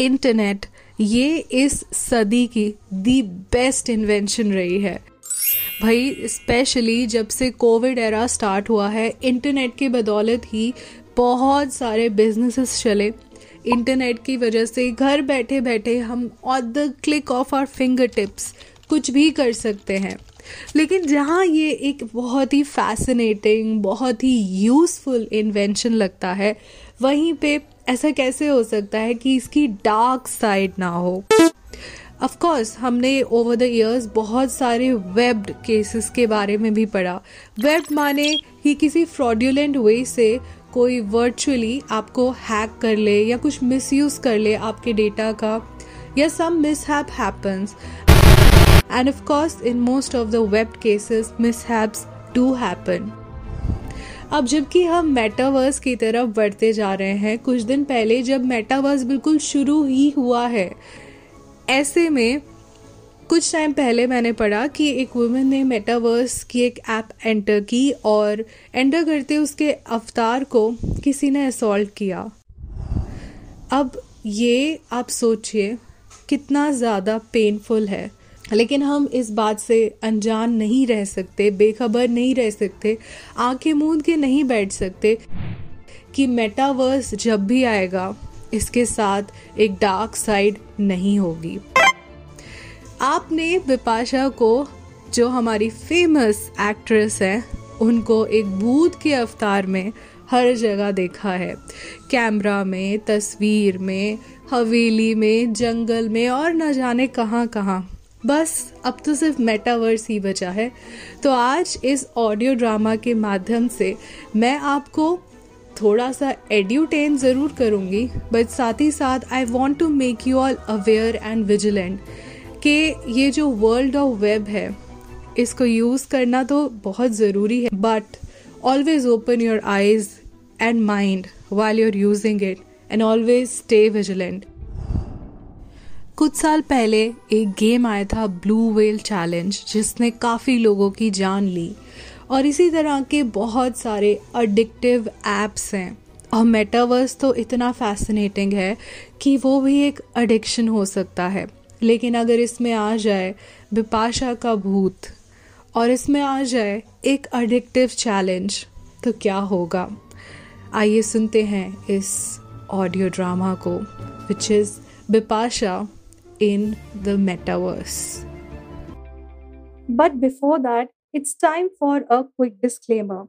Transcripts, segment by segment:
Internet ये इस सदी की दी बेस्ट इन्वेंशन रही है। भाई स्पेशली जब से कोविड एरा स्टार्ट हुआ है इंटरनेट की बदौलत ही बहुत सारे बिजनेसेस चले। इंटरनेट की वजह से घर बैठे बैठे हम on the click of our finger tips कुछ भी कर सकते हैं। लेकिन जहाँ ये एक बहुत ही फैसिनेटिंग बहुत ही यूज़फुल इन्वेंशन लगता है, वहीं पे ऐसा कैसे हो सकता है कि इसकी डार्क साइड ना हो? ऑफ़ कोर्स हमने ओवर द इयर्स बहुत सारे वेब्ड केसेस के बारे में भी पढ़ा। वेब माने कि किसी फ्रॉड्यूलेंट वे से कोई वर्चुअली आपको हैक कर ले या कुछ मिसयूज कर ले आपके डेटा का, या some mishap happens and of course in most of the web cases mishaps do happen अब जबकि हम मेटावर्स की तरफ़ बढ़ते जा रहे हैं, कुछ दिन पहले जब मेटावर्स बिल्कुल शुरू ही हुआ है, ऐसे में कुछ टाइम पहले मैंने पढ़ा कि एक वुमेन ने मेटावर्स की एक ऐप एंटर की और एंटर करते उसके अवतार को किसी ने असॉल्ट किया। अब ये आप सोचिए कितना ज़्यादा पेनफुल है। लेकिन हम इस बात से अनजान नहीं रह सकते, बेखबर नहीं रह सकते, आँखें मूंद के नहीं बैठ सकते कि मेटावर्स जब भी आएगा, इसके साथ एक डार्क साइड नहीं होगी। आपने बिपाशा को, जो हमारी फ़ेमस एक्ट्रेस है, उनको एक भूत के अवतार में हर जगह देखा है। कैमरा में, तस्वीर में, हवेली में, जंगल में और न जाने कहाँ कहाँ बस, अब तो सिर्फ़ मेटावर्स ही बचा है। तो आज इस ऑडियो ड्रामा के माध्यम से मैं आपको थोड़ा सा एड्यूटेन ज़रूर करूँगी बट साथ ही साथ I want to make you all aware and vigilant कि ये जो वर्ल्ड ऑफ़ वेब है, इसको यूज़ करना तो बहुत ज़रूरी है but always open your eyes and mind while you're using it and always stay vigilant कुछ साल पहले एक गेम आया था ब्लू वेल चैलेंज, जिसने काफ़ी लोगों की जान ली। और इसी तरह के बहुत सारे अडिक्टिव एप्स हैं। और मेटावर्स तो इतना फैसिनेटिंग है कि वो भी एक एडिक्शन हो सकता है। लेकिन अगर इसमें आ जाए बिपाशा का भूत, और इसमें आ जाए एक अडिक्टिव चैलेंज तो क्या होगा? आइए सुनते हैं इस ऑडियो ड्रामा को which is Bipasha in the metaverse. But before that, it's time for a quick disclaimer.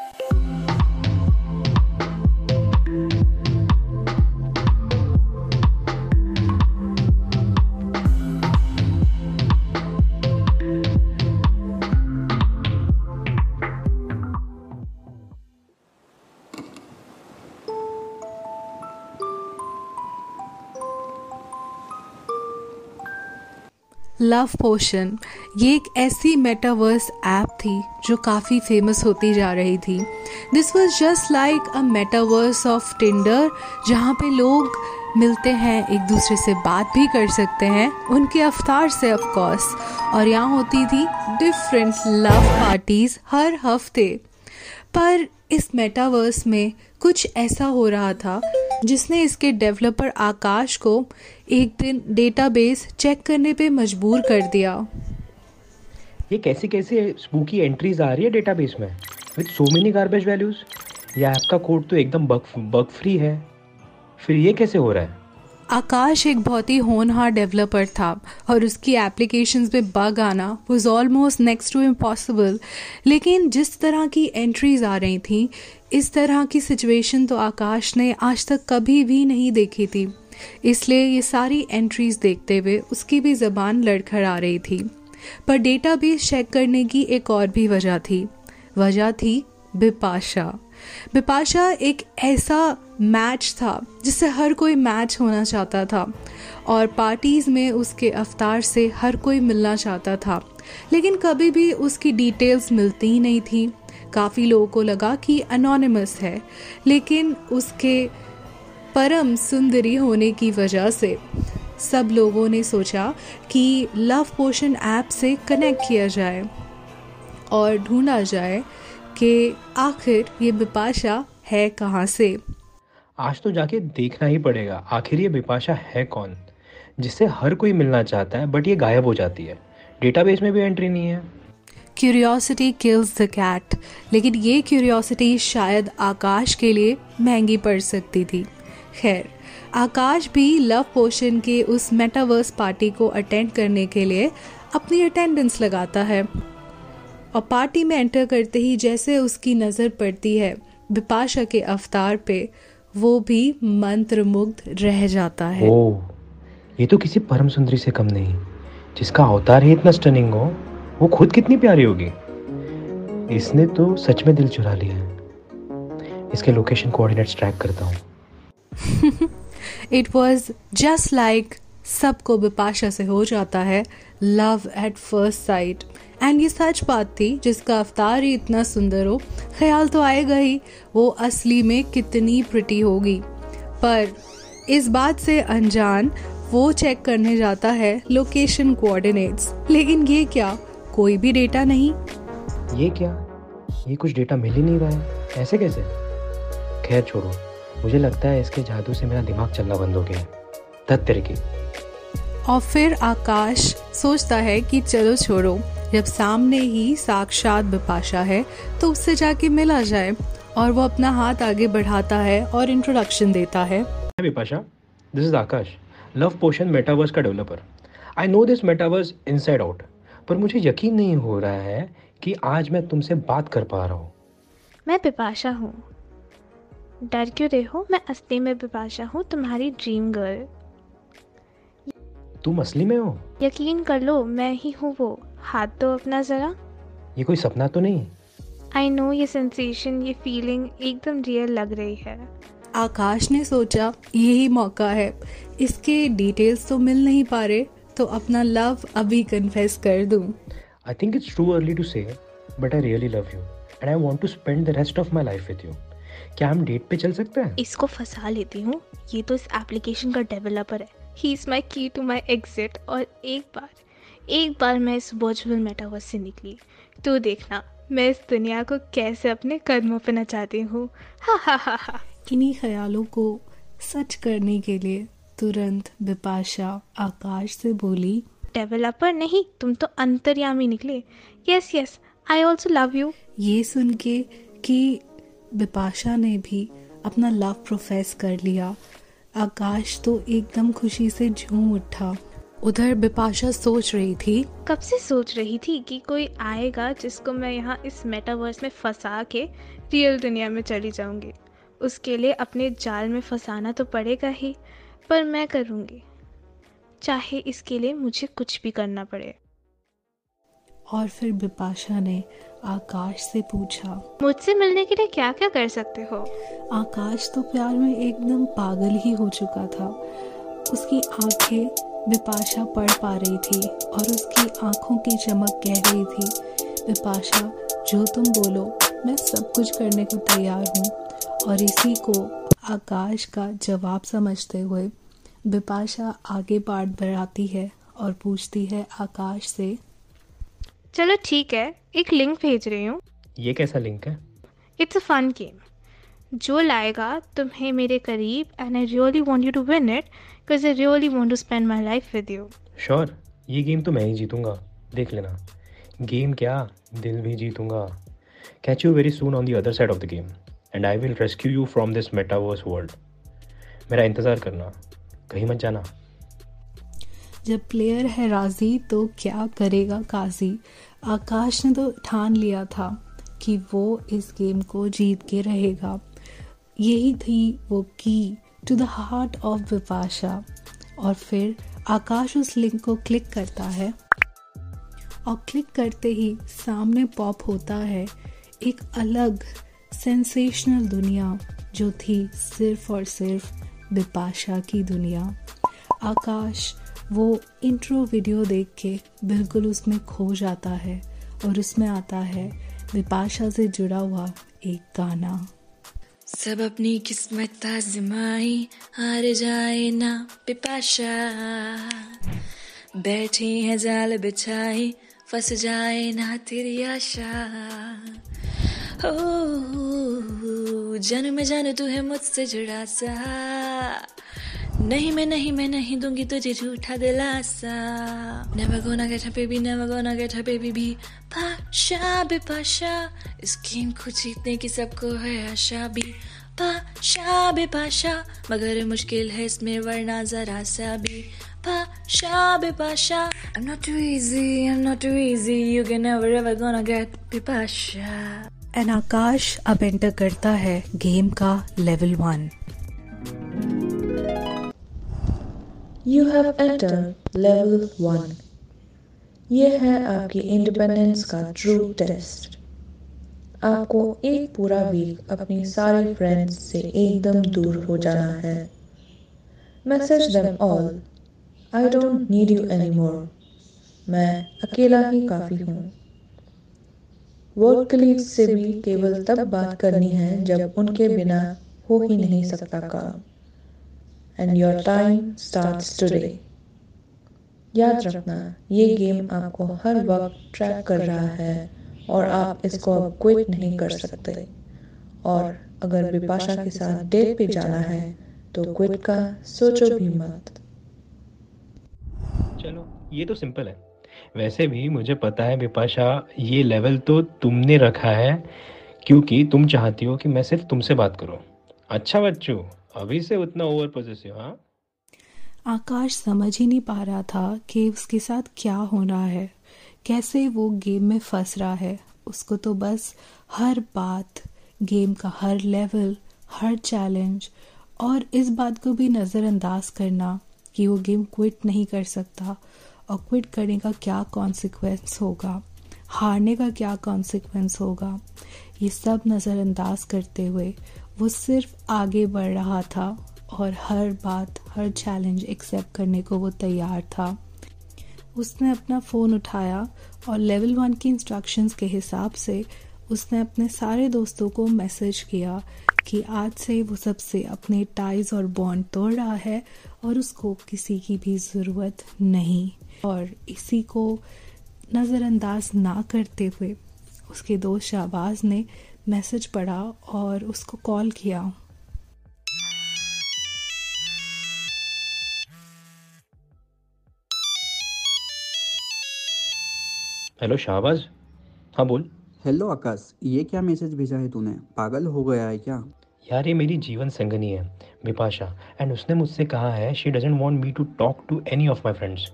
Love potion ये एक ऐसी मेटावर्स ऐप थी जो काफ़ी फ़ेमस होती जा रही थी। This was just like a metaverse of Tinder जहाँ पे लोग मिलते हैं, एक दूसरे से बात भी कर सकते हैं, उनके अवतार से ऑफ़ कोर्स और यहाँ होती थी डिफरेंट लव पार्टीज़ हर हफ़्ते। पर इस मेटावर्स में कुछ ऐसा हो रहा था जिसने इसके डेवलपर आकाश को एक दिन डेटाबेस चेक करने पे मजबूर कर दिया। ये कैसी कैसी स्पूकी एंट्रीज आ रही है डेटाबेस में? With so many garbage values ये ऐप का कोड तो एकदम बग बग फ्री है। फिर ये कैसे हो रहा है? आकाश एक बहुत ही होनहार डेवलपर था और उसकी एप्लीकेशंस में बग आना was almost next to impossible लेकिन जिस तरह की एंट्रीज आ रही थी इस तरह की सिचुएशन तो आकाश ने आज तक कभी भी नहीं देखी थी। इसलिए ये सारी एंट्रीज देखते हुए उसकी भी ज़बान लड़खड़ा रही थी। पर डेटाबेस चेक करने की एक और भी वजह थी। वजह थी बिपाशा। बिपाशा एक ऐसा मैच था जिससे हर कोई मैच होना चाहता था और पार्टीज़ में उसके अवतार से हर कोई मिलना चाहता था। लेकिन कभी भी उसकी डिटेल्स मिलती ही नहीं थी। काफ़ी लोगों को लगा कि अनोनिमस है, लेकिन उसके परम सुंदरी होने की वजह से सब लोगों ने सोचा कि लव पोशन ऐप से कनेक्ट किया जाए और ढूंढा जाए कि आखिर ये बिपाशा है कहाँ से। आज तो जाके देखना ही पड़ेगा, आखिर ये बिपाशा है कौन, जिससे हर कोई मिलना चाहता है बट ये गायब हो जाती है। डेटाबेस में भी एंट्री नहीं है। क्यूरियोसिटी किल्स द कैट लेकिन ये क्यूरियोसिटी शायद आकाश के लिए महँगी पड़ सकती थी। खैर आकाश भी लव पोशन के उस मेटावर्स पार्टी को अटेंड करने के लिए अपनी अटेंडेंस लगाता है। और पार्टी में एंटर करते ही जैसे उसकी नज़र पड़ती है बिपाशा के अवतार पे वो भी मंत्र मुग्ध रह जाता है। ओ, ये तो किसी परम सुंदरी से कम नहीं जिसका अवतार ही इतना स्टनिंग हो। वो खुद कितनी प्यारी होगी? इसने तो सच में दिल चुरा लिया है। इसके लोकेशन कोऑर्डिनेट्स ट्रैक करता हूँ। इट वॉज़ जस्ट लाइक सबको बिपाशा से हो जाता है love at first sight and ये सच बात थी, जिसका अवतार ही इतना सुंदर हो। ख्याल तो आएगा ही, वो असली में कितनी प्रिटी होगी। पर इस बात से अनजान वो चेक करने जाता है लोकेशन कोऑर्डिनेट्स लेकिन ये क्या? कोई भी डेटा नहीं। ये क्या? ये कुछ डेटा मिल ही नहीं रहा है। ऐसे कैसे? खैर छोड़ो मुझे लगता है इसके जादू से मेरा दिमाग चलना बंद हो गया है। तेरे की। और फिर आकाश सोचता है कि चलो छोड़ो जब सामने ही साक्षात बिपाशा है तो उससे जाके मिला जाए। और वो अपना हाथ आगे बढ़ाता है और इंट्रोडक्शन देता है। Bipasha this is Akash love potion metaverse का developer I know this metaverse inside out पर मुझे यकीन नहीं हो रहा है कि आज मैं तुमसे बात कर पा रहा हूँ। मैं बिपाशा हूँ। डर क्यों रहे हो? मैं असली में बिपाशा हूँ तुम्हारी ड्रीम गर्ल तुम असली में हो? यकीन कर लो मैं ही हूँ वो। हाथ दो अपना ज़रा। ये कोई सपना तो नहीं? आई नो ये सेंसेशन ये फीलिंग एकदम रियल लग रही है। आकाश ने सोचा यही मौका है। इसके डिटेल्स तो मिल नहीं पा रहे। तो अपना लव अभी कन्फेस कर दूँ। I think it's too early to say but I really love you and I want to spend the rest of my life with you क्या हम डेट पे चल सकते हैं? इसको फंसा लेती हूँ। ये तो इस एप्लीकेशन का डेवलपर है। ही इज़ माई की टू माई एग्जिट और एक बार एक बार मैं इस वर्चुअल मेटावर्स से निकली। तो देखना मैं इस दुनिया को कैसे अपने कदमों पे नचाती हूँ। हा हा हा हा। इन्हीं ख्यालों को सच करने के लिए तुरंत बिपाशा आकाश से बोली डेवलपर नहीं तुम तो अंतर्यामी निकले। Yes yes I also love you ये सुन के कि बिपाशा ने भी अपना लव प्रोफेस कर लिया। आकाश तो एकदम खुशी से झूम उठा। उधर बिपाशा सोच रही थी कब से सोच रही थी कि कोई आएगा जिसको मैं यहाँ इस मेटावर्स में फंसा के रियल दुनिया में चली जाऊँगी। उसके लिए अपने जाल में फंसाना तो पड़ेगा ही। पर मैं करूँगी। चाहे इसके लिए मुझे कुछ भी करना पड़े। और फिर बिपाशा ने आकाश से पूछा मुझसे मिलने के लिए क्या क्या कर सकते हो? आकाश तो प्यार में एकदम पागल ही हो चुका था। उसकी आँखें बिपाशा पढ़ पा रही थी और उसकी आँखों की चमक कह रही थी बिपाशा जो तुम बोलो मैं सब कुछ करने को तैयार हूँ। और इसी को आकाश का जवाब समझते हुए बिपाशा आगे बात बढ़ाती है और पूछती है आकाश से चलो ठीक है एक लिंक भेज रही हूँ। ये कैसा लिंक है? इट्स अ फन गेम जो लाएगा तुम्हें मेरे करीब and I really want you to win it because I really want to spend my life with you sure ये गेम तो मैं ही जीतूँगा। देख लेना। गेम क्या? दिल भी जीतूँगा। Catch you very soon on the other side of the game and I will rescue you from this metaverse world मेरा इंतज़ार करना। कहीं मत जाना। जब प्लेयर है राज़ी तो क्या करेगा काजी? आकाश ने तो ठान लिया था कि वो इस गेम को जीत के रहेगा। यही थी वो key to the heart of Vipasha. और फिर आकाश उस लिंक को क्लिक करता है। और क्लिक करते ही सामने पॉप होता है एक अलग सेंसेशनल दुनिया जो थी सिर्फ़ और सिर्फ़ बिपाशा की दुनिया। आकाश, वो इंट्रो वीडियो देख के बिल्कुल उसमें खो जाता है और उसमें आता है बिपाशा से जुड़ा हुआ एक गाना। सब अपनी किस्मत आजमाई, हार जाए ना बिपाशा। बैठी है जाल बिछाई, फंस जाए ना तेरी आशा। ओ जन में जान तू है मुझसे जुड़ा सा। नहीं मैं नहीं मैं नहीं दूँगी तुझे झूठा दिलासा। Never gonna get a baby, never gonna get a baby भी। पाशा बेपाशा इस गेम को जीतने की सबको है आशा भी। पाशा बेपाशा मगर मुश्किल है इसमें वरना जरा सा भी। Pasha Bipasha I'm not too easy, I'm not too easy You can never ever gonna get Bipasha and Akash अब एंटर करता है गेम का level one You have entered level one. ये है आपकी इंडिपेंडेंस का ट्रू टेस्ट आपको एक पूरा वीक अपनी सारे फ्रेंड्स से एकदम दूर हो जाना है। Message them all I don't need you any more मैं अकेला ही काफ़ी हूँ। वर्क कलीग्स से भी केवल तब बात करनी है जब उनके बिना हो ही नहीं सकता काम। And your time starts today याद रखना, ये गेम आपको हर वक्त ट्रैक कर रहा है और आप इसको अब क्विट नहीं कर सकते। और अगर बिपाशा के साथ डेट पे जाना है तो क्विट का सोचो भी मत। चलो, ये तो सिंपल है। वैसे भी मुझे पता है बिपाशा, ये लेवल तो तुमने रखा है, क्योंकि तुम चाहती हो कि मैं सिर्फ़ तुमसे बात करूँ। अच्छा बच्चों, अभी से उतना ओवर पोजेसिव हाँ? आकाश समझ ही नहीं पा रहा था कि उसके साथ क्या हो रहा है। कैसे वो गेम में फंस रहा है। उसको तो बस हर बात गेम का हर लेवल हर चैलेंज और इस बात को भी नज़रअंदाज करना कि वो गेम क्विट नहीं कर सकता। और क्विट करने का क्या कॉन्सिक्वेंस होगा? हारने का क्या कॉन्सिक्वेंस होगा? ये सब नज़रअंदाज करते हुए वो सिर्फ़ आगे बढ़ रहा था और हर बात, हर चैलेंज एक्सेप्ट करने को वो तैयार था। उसने अपना फ़ोन उठाया और लेवल वन की इंस्ट्रक्शंस के हिसाब से उसने अपने सारे दोस्तों को मैसेज किया कि आज से वो सबसे अपने टाइज और बॉन्ड तोड़ रहा है और उसको किसी की भी ज़रूरत नहीं। और इसी को नज़रअंदाज ना करते हुए उसके दोस्त शाहबाज ने मैसेज पढ़ा और उसको कॉल किया। हेलो शाहबाज। हाँ बोल। हेलो आकाश ये क्या मैसेज भेजा है तूने? पागल हो गया है क्या? यार ये मेरी जीवन संगनी है बिपाशा एंड उसने मुझसे कहा है she doesn't want me to talk to any of my friends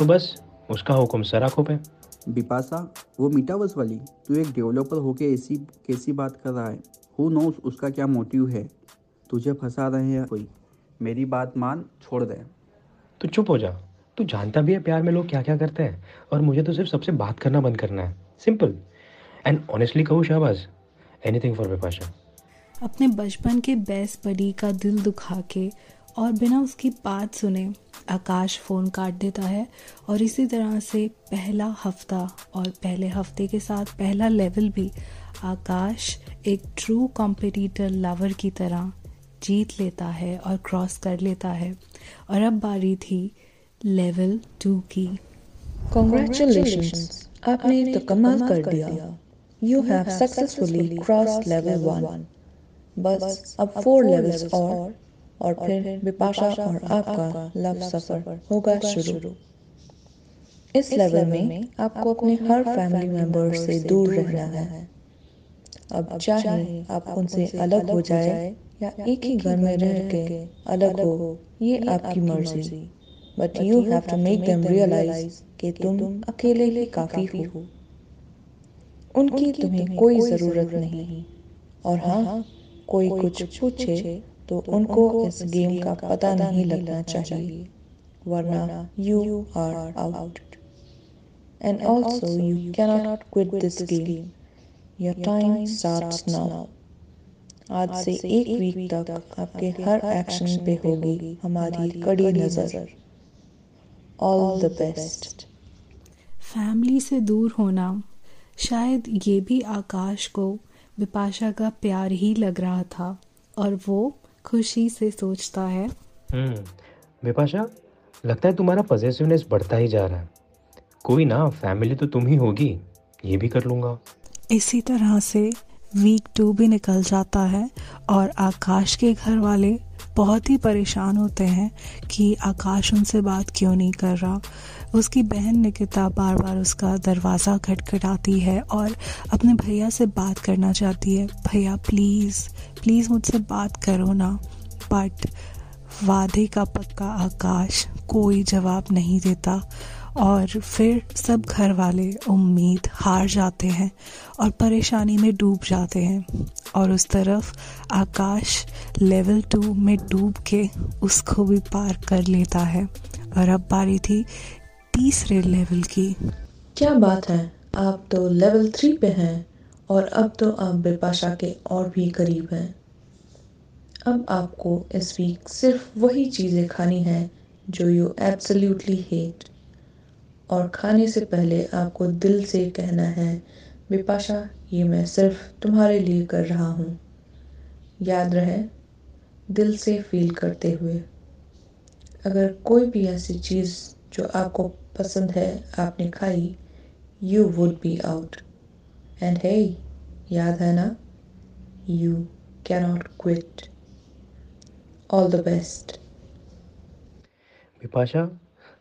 तो बस उसका हुक्म सर आँखों पे। बिपाशा वो मीटावर्स वाली तू एक डेवलपर होके ऐसी कैसी बात कर रहा है? हु नोस उसका क्या मोटिव है? तुझे फंसा रहे हैं कोई? मेरी बात मान छोड़ दे। तो चुप हो जा। तू जानता भी है प्यार में लोग क्या क्या करते हैं और मुझे तो सिर्फ़ सबसे बात करना बंद करना है। सिंपल एंड ऑनेस्टली कहूँ शाहबाज एनीथिंग फॉर बिपाशा। अपने बचपन के बेस्ट बडी का दिल दुखा के और बिना उसकी बात सुने आकाश फ़ोन काट देता है और इसी तरह से पहला हफ़्ता और पहले हफ़्ते के साथ पहला लेवल भी आकाश एक ट्रू कॉम्पिटिटर लवर की तरह जीत लेता है और क्रॉस कर लेता है। और अब बारी थी लेवल टू की। कॉन्ग्रेचुलेशंस आपने तो कमाल कर दिया। You have successfully cross level one बस अब फोर लेवल्स और और फिर विपाशा और आपका लव सफ़र होगा शुरू। इस लेवल में आपको अपने हर फैमिली मेंबर से दूर रहना है। अब चाहे आप उनसे अलग हो जाए या एक ही घर में रह के अलग हो ये आपकी मर्ज़ी। But you have to make them realise कि तुम अकेले ही काफ़ी हो। उनकी तुम्हें कोई ज़रूरत नहीं। और हाँ कोई कुछ पूछे तो उनको इस गेम का पता नहीं लगना चाहिए वरना you are out and also you cannot quit this game your time starts now आज से एक वीक तक आपके हर एक्शन पे होगी हमारी कड़ी नज़र. ऑल द बेस्ट फैमिली से दूर होना. शायद ये भी आकाश को विपाशा का प्यार ही लग रहा था और वो खुशी से सोचता है। हम्म विपाशा लगता है तुम्हारा पजेसिवनेस बढ़ता ही जा रहा है। कोई ना फैमिली तो तुम ही होगी ये भी कर लूँगा। इसी तरह से वीक टू भी निकल जाता है और आकाश के घर वाले बहुत ही परेशान होते हैं कि आकाश उनसे बात क्यों नहीं कर रहा। उसकी बहन निकिता बार बार उसका दरवाज़ा खटखटाती है और अपने भैया से बात करना चाहती है। भैया प्लीज़ प्लीज़ मुझसे बात करो ना। बट वादे का पक्का आकाश कोई जवाब नहीं देता। और फिर सब घर वाले उम्मीद हार जाते हैं और परेशानी में डूब जाते हैं। और उस तरफ़ आकाश लेवल टू में डूब के उसको भी पार कर लेता है। और अब बारी थी तीसरे लेवल की। क्या बात है? आप तो लेवल थ्री पे हैं और अब तो आप बिपाशा के और भी करीब हैं। अब आपको इस वीक सिर्फ़ वही चीज़ें खानी है जो यू एब्सोल्युटली हेट और खाने से पहले आपको दिल से कहना है विपाशा ये मैं सिर्फ़ तुम्हारे लिए कर रहा हूँ। याद रहे, दिल से फील करते हुए। अगर कोई भी ऐसी चीज़ जो आपको पसंद है, आपने खाई you would be out and hey याद है ना? You cannot quit all the best Bipasha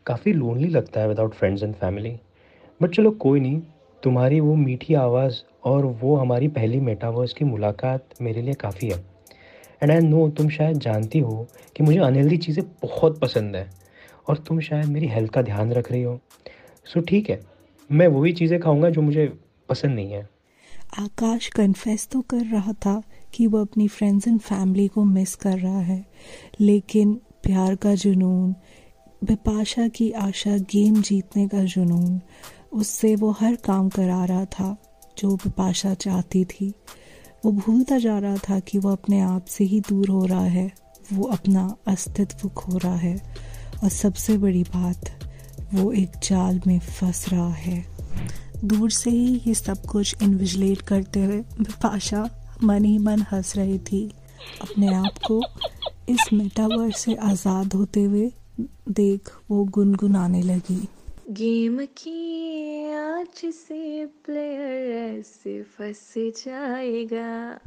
काफ़ी लोनली लगता है without friends and family but चलो कोई नहीं तुम्हारी वो मीठी आवाज़ और वो हमारी पहली मेटावर्स की मुलाकात मेरे लिए काफ़ी है. एंड आई नो तुम शायद जानती हो कि मुझे अनहेल्दी चीज़ें बहुत पसंद है और तुम शायद मेरी हेल्थ का ध्यान रख रही हो. सो so, ठीक है मैं वही चीज़ें खाऊँगा जो मुझे पसंद नहीं है. आकाश कन्फेस तो कर रहा था कि वो अपनी फ्रेंड्स एंड फैमिली को मिस कर रहा है लेकिन प्यार का जुनून बिपाशा की आशा गेम जीतने का जुनून, उससे वो हर काम करा रहा था जो बिपाशा चाहती थी। वो भूलता जा रहा था कि वो अपने आप से ही दूर हो रहा है, वो अपना अस्तित्व खो रहा है। और सबसे बड़ी बात, वो एक जाल में फंस रहा है। दूर से ही ये सब कुछ इन्विजलेट करते हुए बिपाशा मन ही मन हंस रही थी। अपने आप को इस मेटावर्स से आज़ाद होते हुए देख वो गुनगुनाने लगी। गेम की आज से प्लेयर ऐसे फंस जाएगा।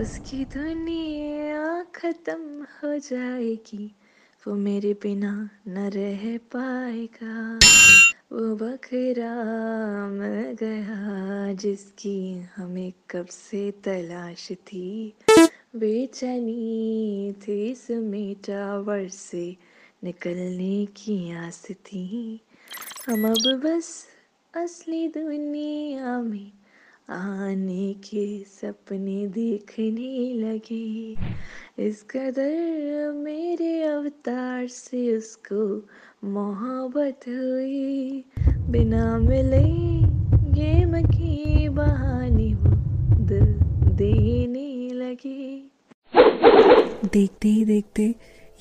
उसकी दुनिया खत्म हो जाएगी। वो मेरे बिना न रह पाएगा। वो बकरा मिल गया जिसकी हमें कब से तलाश थी। बेचैनी थी इस मेटावर से। निकलने की आस थी। हम अब बस असली दुनिया में आने के सपने देखने लगे। इस कदर मेरे अवतार से उसको मोहब्बत हुई। बिना मिले गेम की बहानी वो दिल देने लगे। देखते ही देखते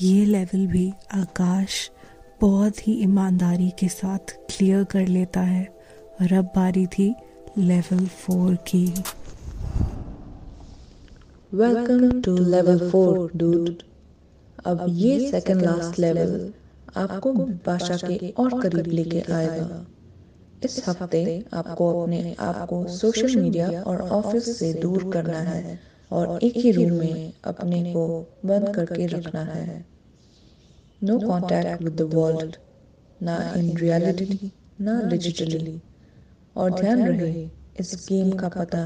ये लेवल भी आकाश बहुत ही ईमानदारी के साथ क्लियर कर लेता है। और अब बारी थी लेवल फोर की। Welcome to level four dude अब ये सेकंड लास्ट लेवल आपको भाषा के और करीब लेके आएगा। इस हफ़्ते आपको अपने आप को सोशल मीडिया और ऑफ़िस से दूर करना है और एक ही रूम में अपने को बंद करके रखना है। No contact with the world ना इन रियलिटी ना डिजिटली और ध्यान रहे इस गेम का पता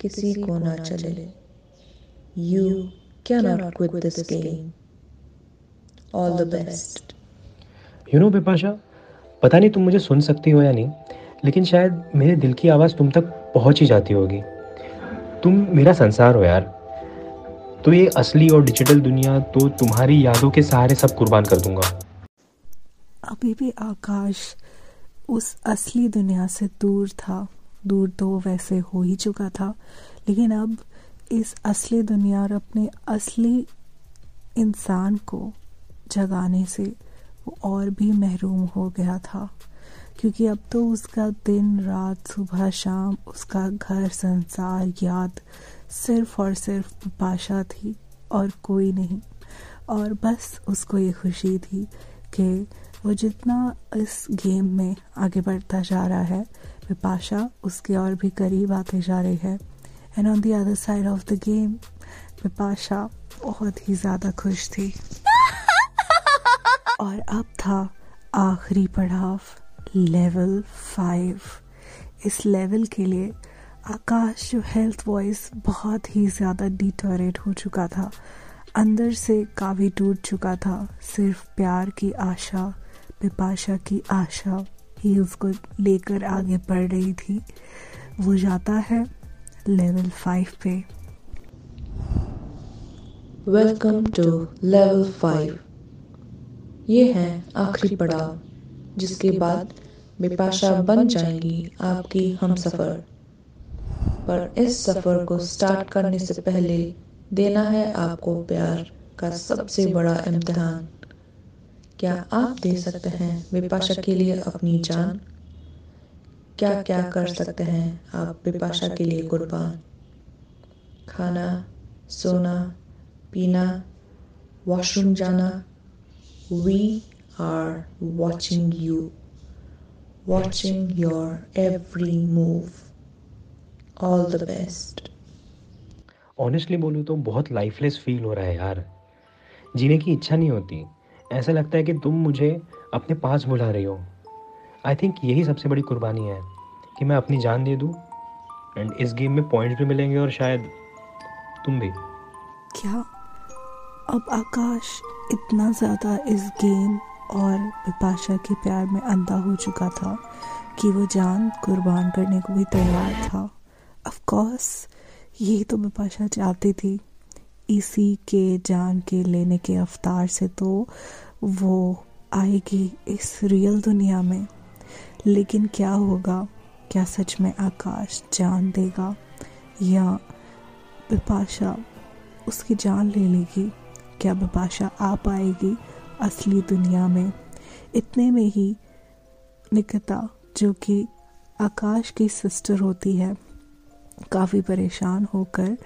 किसी को ना चले you can not quit this game all the best you know Bipasha पता नहीं तुम मुझे सुन सकती हो या नहीं लेकिन शायद मेरे दिल की आवाज़ तुम तक पहुँच ही जाती होगी। तुम मेरा संसार हो यार। तो ये असली और डिजिटल दुनिया तो तुम्हारी यादों के सहारे सब कुर्बान कर दूँगा। अभी भी आकाश उस असली दुनिया से दूर था। दूर तो वैसे हो ही चुका था। लेकिन अब इस असली दुनिया और अपने असली इंसान को जगाने से वो और भी महरूम हो गया था। क्योंकि अब तो उसका दिन, रात, सुबह, शाम, उसका घर, संसार, याद सिर्फ़ और सिर्फ़ बिपाशा थी और कोई नहीं। और बस उसको ये खुशी थी कि वो जितना इस गेम में आगे बढ़ता जा रहा है बिपाशा उसके और भी करीब आते जा रही है। And on the other side of the game Bipasha बहुत ही ज़्यादा खुश थी। और अब था आखिरी पड़ाव लेवल फाइव इस लेवल के लिए आकाश जो हेल्थ वॉइस बहुत ही ज़्यादा डिटोरेट हो चुका था। अंदर से काफ़ी टूट चुका था। सिर्फ़ प्यार की आशा बिपाशा की आशा ही उसको लेकर आगे बढ़ रही थी। वो जाता है लेवल फाइव पे। वेलकम टू लेवल फाइव ये है आखिरी पड़ाव, जिसके बाद बिपाशा बन जाएँगी आपकी हम सफ़र पर इस सफ़र को स्टार्ट करने से पहले देना है आपको प्यार का सबसे बड़ा इम्तिहान। क्या आप दे सकते हैं विपाशा के लिए अपनी जान? क्या क्या कर सकते हैं आप विपाशा के लिए कुर्बान? खाना, सोना, पीना वॉशरूम जाना we are watching you watching your every move all the best honestly बोलूँ तो बहुत लाइफलेस फील हो रहा है यार। जीने की इच्छा नहीं होती। ऐसा लगता है कि तुम मुझे अपने पास बुला रही हो। आई थिंक यही सबसे बड़ी कुर्बानी है कि मैं अपनी जान दे दूँ एंड इस गेम में पॉइंट्स भी मिलेंगे और शायद तुम भी। क्या अब आकाश इतना ज़्यादा इस गेम और बिपाशा के प्यार में अंधा हो चुका था कि वो जान कुर्बान करने को भी तैयार था? ऑफ़ कोर्स यही तो बिपाशा चाहती थी। इसी के जान के लेने के अवतार से तो वो आएगी इस रियल दुनिया में। लेकिन क्या होगा? क्या सच में आकाश जान देगा? या बिपाशा उसकी जान ले लेगी? क्या बिपाशा आ पाएगी असली दुनिया में? इतने में ही निकिता, जो कि आकाश की सिस्टर होती है। काफ़ी परेशान होकर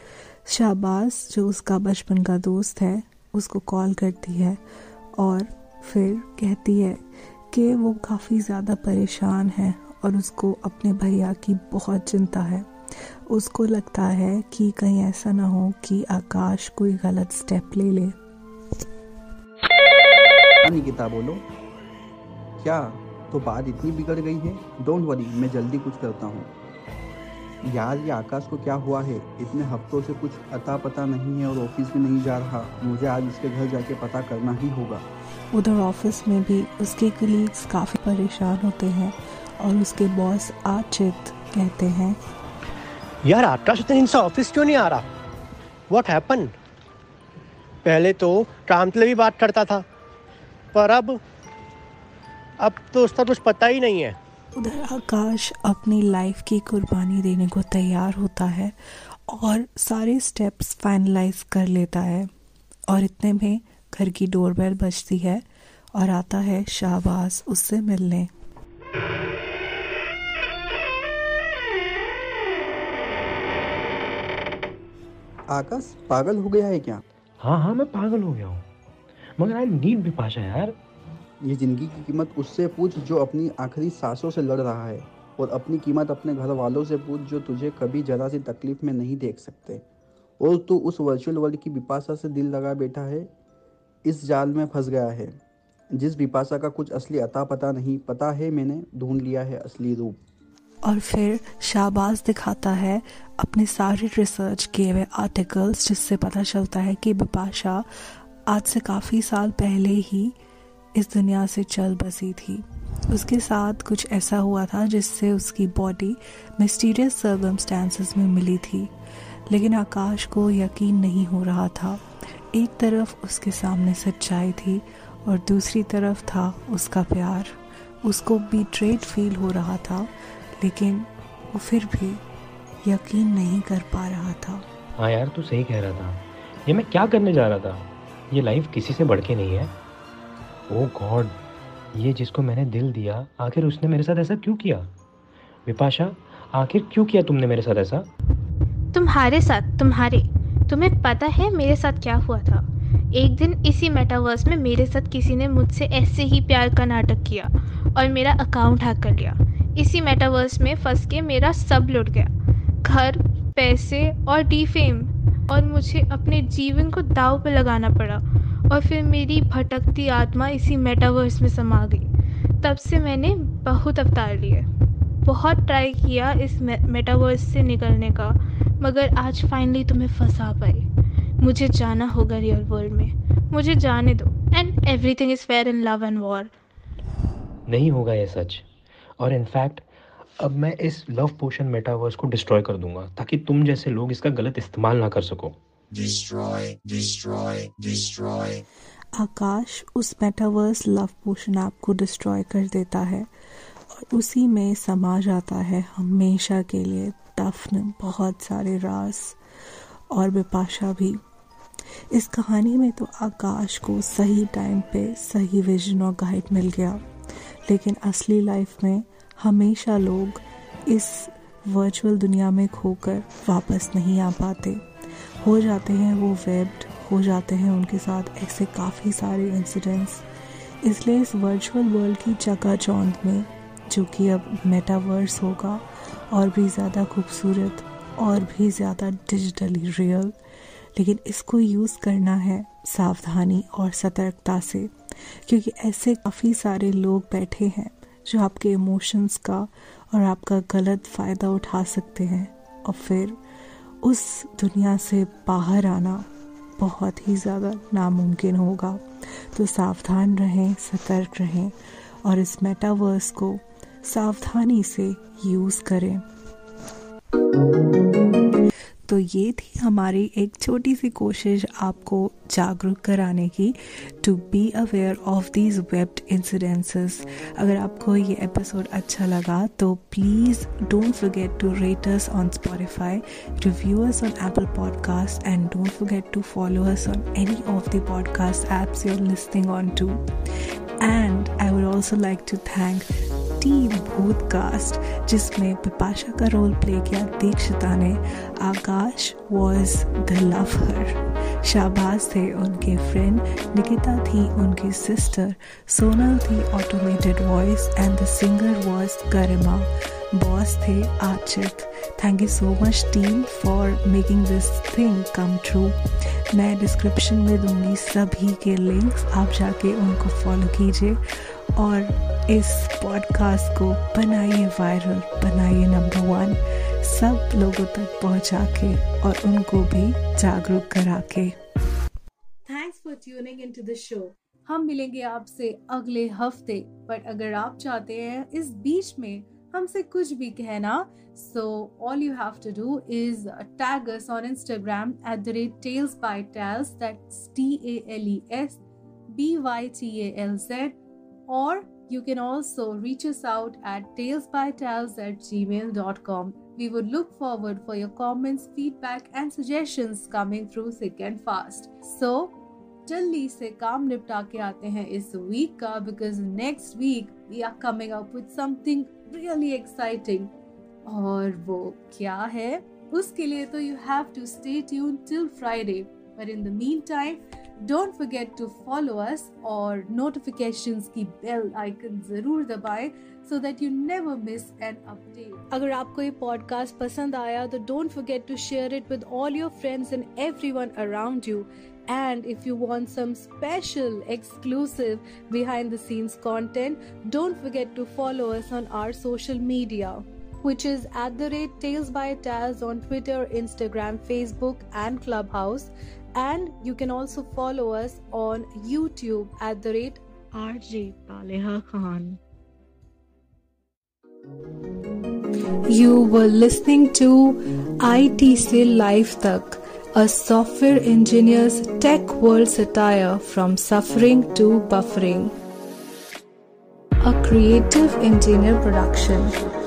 शाबाज जो उसका बचपन का दोस्त है, उसको कॉल करती है और फिर कहती है कि वो काफ़ी ज़्यादा परेशान है और उसको अपने भैया की बहुत चिंता है। उसको लगता है कि कहीं ऐसा ना हो कि आकाश कोई गलत स्टेप ले ले। निकिता बोलो। क्या? तो बात इतनी बिगड़ गई है? डोंट वरी मैं जल्दी कुछ करता हूँ। यार ये आकाश को क्या हुआ है? इतने हफ्तों से कुछ अता पता नहीं है और ऑफ़िस में नहीं जा रहा। मुझे आज उसके घर जाके पता करना ही होगा। उधर ऑफ़िस में भी उसके कलीग्स काफ़ी परेशान होते हैं और उसके बॉस आचित कहते हैं। यार आकाश इतने दिन से ऑफ़िस क्यों नहीं आ रहा? व्हाट हैपन पहले तो काम के लिए भी बात करता था पर अब अब तो उसका कुछ पता ही नहीं है। उधर आकाश अपनी लाइफ की कुर्बानी देने को तैयार होता है और सारे स्टेप्स फाइनलाइज कर लेता है और इतने में घर की डोरबेल बजती है और आता है शाहबाज उससे मिलने। आकाश पागल हो गया है क्या? हाँ हाँ मैं पागल हो गया हूँ। मगर आई नीड बिपाशा यार। ये ज़िंदगी की कीमत उससे पूछ जो अपनी आखिरी सांसों से लड़ रहा है और अपनी कीमत अपने घर वालों से पूछ जो तुझे कभी ज़रा सी तकलीफ़ में नहीं देख सकते। और तू उस वर्चुअल वर्ल्ड की विपाशा से दिल लगा बैठा है, इस जाल में फंस गया है, जिस विपाशा का कुछ असली अता पता नहीं, पता है मैंने, ढूंढ लिया है असली रूप। और फिर शाहबाज दिखाता है अपने सारे रिसर्च किए हुए आर्टिकल्स जिससे पता चलता है कि बिपाशा आज से काफ़ी साल पहले ही इस दुनिया से चल बसी थी। उसके साथ कुछ ऐसा हुआ था जिससे उसकी बॉडी मिस्टीरियस सर्कमस्टांसेस में मिली थी। लेकिन आकाश को यकीन नहीं हो रहा था। एक तरफ़ उसके सामने सच्चाई थी और दूसरी तरफ़ था उसका प्यार। उसको बीट्रेड फील हो रहा था, लेकिन वो फिर भी यकीन नहीं कर पा रहा था। हाँ यार, तू सही कह रहा था। ये मैं क्या करने जा रहा था? ये लाइफ किसी से बढ़ के नहीं है। ओ गॉड ये जिसको मैंने दिल दिया, आखिर उसने मेरे साथ ऐसा क्यों किया? विपाशा, आखिर क्यों किया तुमने मेरे साथ ऐसा? तुम्हारे साथ, तुम्हारे, तुम्हें पता है मेरे साथ क्या हुआ था? एक दिन इसी मेटावर्स में मेरे साथ किसी ने मुझसे ऐसे ही प्यार का नाटक किया और मेरा अकाउंट हैक कर लिया। इसी मेटावर्स में फंस के मेरा सब लुट गया। घर, पैसे और डीफेम और मुझे अपने जीवन को दाव पर लगाना पड़ा। और फिर मेरी भटकती आत्मा इसी मेटावर्स में समा गई। तब से मैंने बहुत अवतार लिए। बहुत ट्राई किया इस मेटावर्स से निकलने का, मगर आज फाइनली तुम्हें फंसा पाई। मुझे जाना होगा रियल वर्ल्ड में। मुझे जाने दो। And everything is fair in love and war नहीं होगा ये सच। और इनफैक्ट अब मैं इस लव पोशन मेटावर्स को डिस्ट्रॉय कर दूँगा, ताकि तुम जैसे लोग इसका गलत इस्तेमाल ना कर सको। Destroy, destroy, destroy. आकाश उस मेटावर्स लव पोशन ऐप को डिस्ट्रॉय कर देता है और उसी में समा जाता है हमेशा के लिए दफन बहुत सारे रास और बिपाशा भी। इस कहानी में तो आकाश को सही टाइम पे सही विजन और गाइड मिल गया। लेकिन असली लाइफ में हमेशा लोग इस वर्चुअल दुनिया में खोकर वापस नहीं आ पाते। हो जाते हैं, वो वेब्ड हो जाते हैं उनके साथ। ऐसे काफ़ी सारे इंसिडेंट्स इसलिए इस वर्चुअल वर्ल्ड की चका चौंध में, जो कि अब मेटावर्स होगा, और भी ज़्यादा खूबसूरत, और भी ज़्यादा डिजिटली रियल लेकिन इसको यूज़ करना है सावधानी और सतर्कता से। क्योंकि ऐसे काफ़ी सारे लोग बैठे हैं, जो आपके इमोशंस का और आपका गलत फ़ायदा उठा सकते हैं, और फिर उस दुनिया से बाहर आना बहुत ही ज़्यादा नामुमकिन होगा। तो सावधान रहें, सतर्क रहें और इस मेटावर्स को सावधानी से यूज़ करें। तो ये थी हमारी एक छोटी सी कोशिश आपको जागरूक कराने की to be aware of these weird incidences अगर आपको ये एपिसोड अच्छा लगा तो please don't forget to rate us on Spotify review us on Apple podcast and don't forget to follow us on any of the podcast apps you are listening on to and I would also like to thank team Bhootcast जिसमें पिपाशा का role play किया, दीक्षिता ने। Akash was the lover Shahbaz थे उनके friend Nikita थी उनकी sister Sonal थी automated voice and the singer was Garima Bose थे आचिक thank you so much team for making this thing come true मैं डिस्क्रिप्शन में दूँगी सभी के लिंक्स आप जाके उनको फॉलो कीजिए और इस पॉडकास्ट को बनाइए वायरल बनाइए नंबर वन सब लोगों तक पहुँचा के और उनको भी जागरूक करा के thanks for tuning into the show हम मिलेंगे आपसे अगले हफ़्ते, पर अगर आप चाहते हैं इस बीच में हमसे कुछ भी कहना। So all you have to do is tag us on Instagram at the rate tales by tales that's T A L E S B Y T L Z और you can also reach us out at tales by tales at Gmail dot com we would look forward for your comments feedback and suggestion coming through thick and fast so जल्दी से काम निपटा के आते हैं इस week का because next week we are coming up with something really exciting और वो क्या है? उसके लिए तो you have to stay tune till Friday but in the mean time don't forget to follow us और की बेल आइकन ज़रूर दबाएँ so that you never miss an update अगर आपको ये पॉडकास्ट पसंद आया तो don't forget to share it with all your friends and everyone around you And if you want some special, exclusive, behind the scenes content, don't forget to follow us on our social media, which is at the rate Tales by Taz on Twitter, Instagram, Facebook, and Clubhouse. And you can also follow us on YouTube at the rate RJ Paleha Khan. You were listening to IT Se Life Tak, a software engineer's tech world satire from suffering to buffering. A creative engineer production.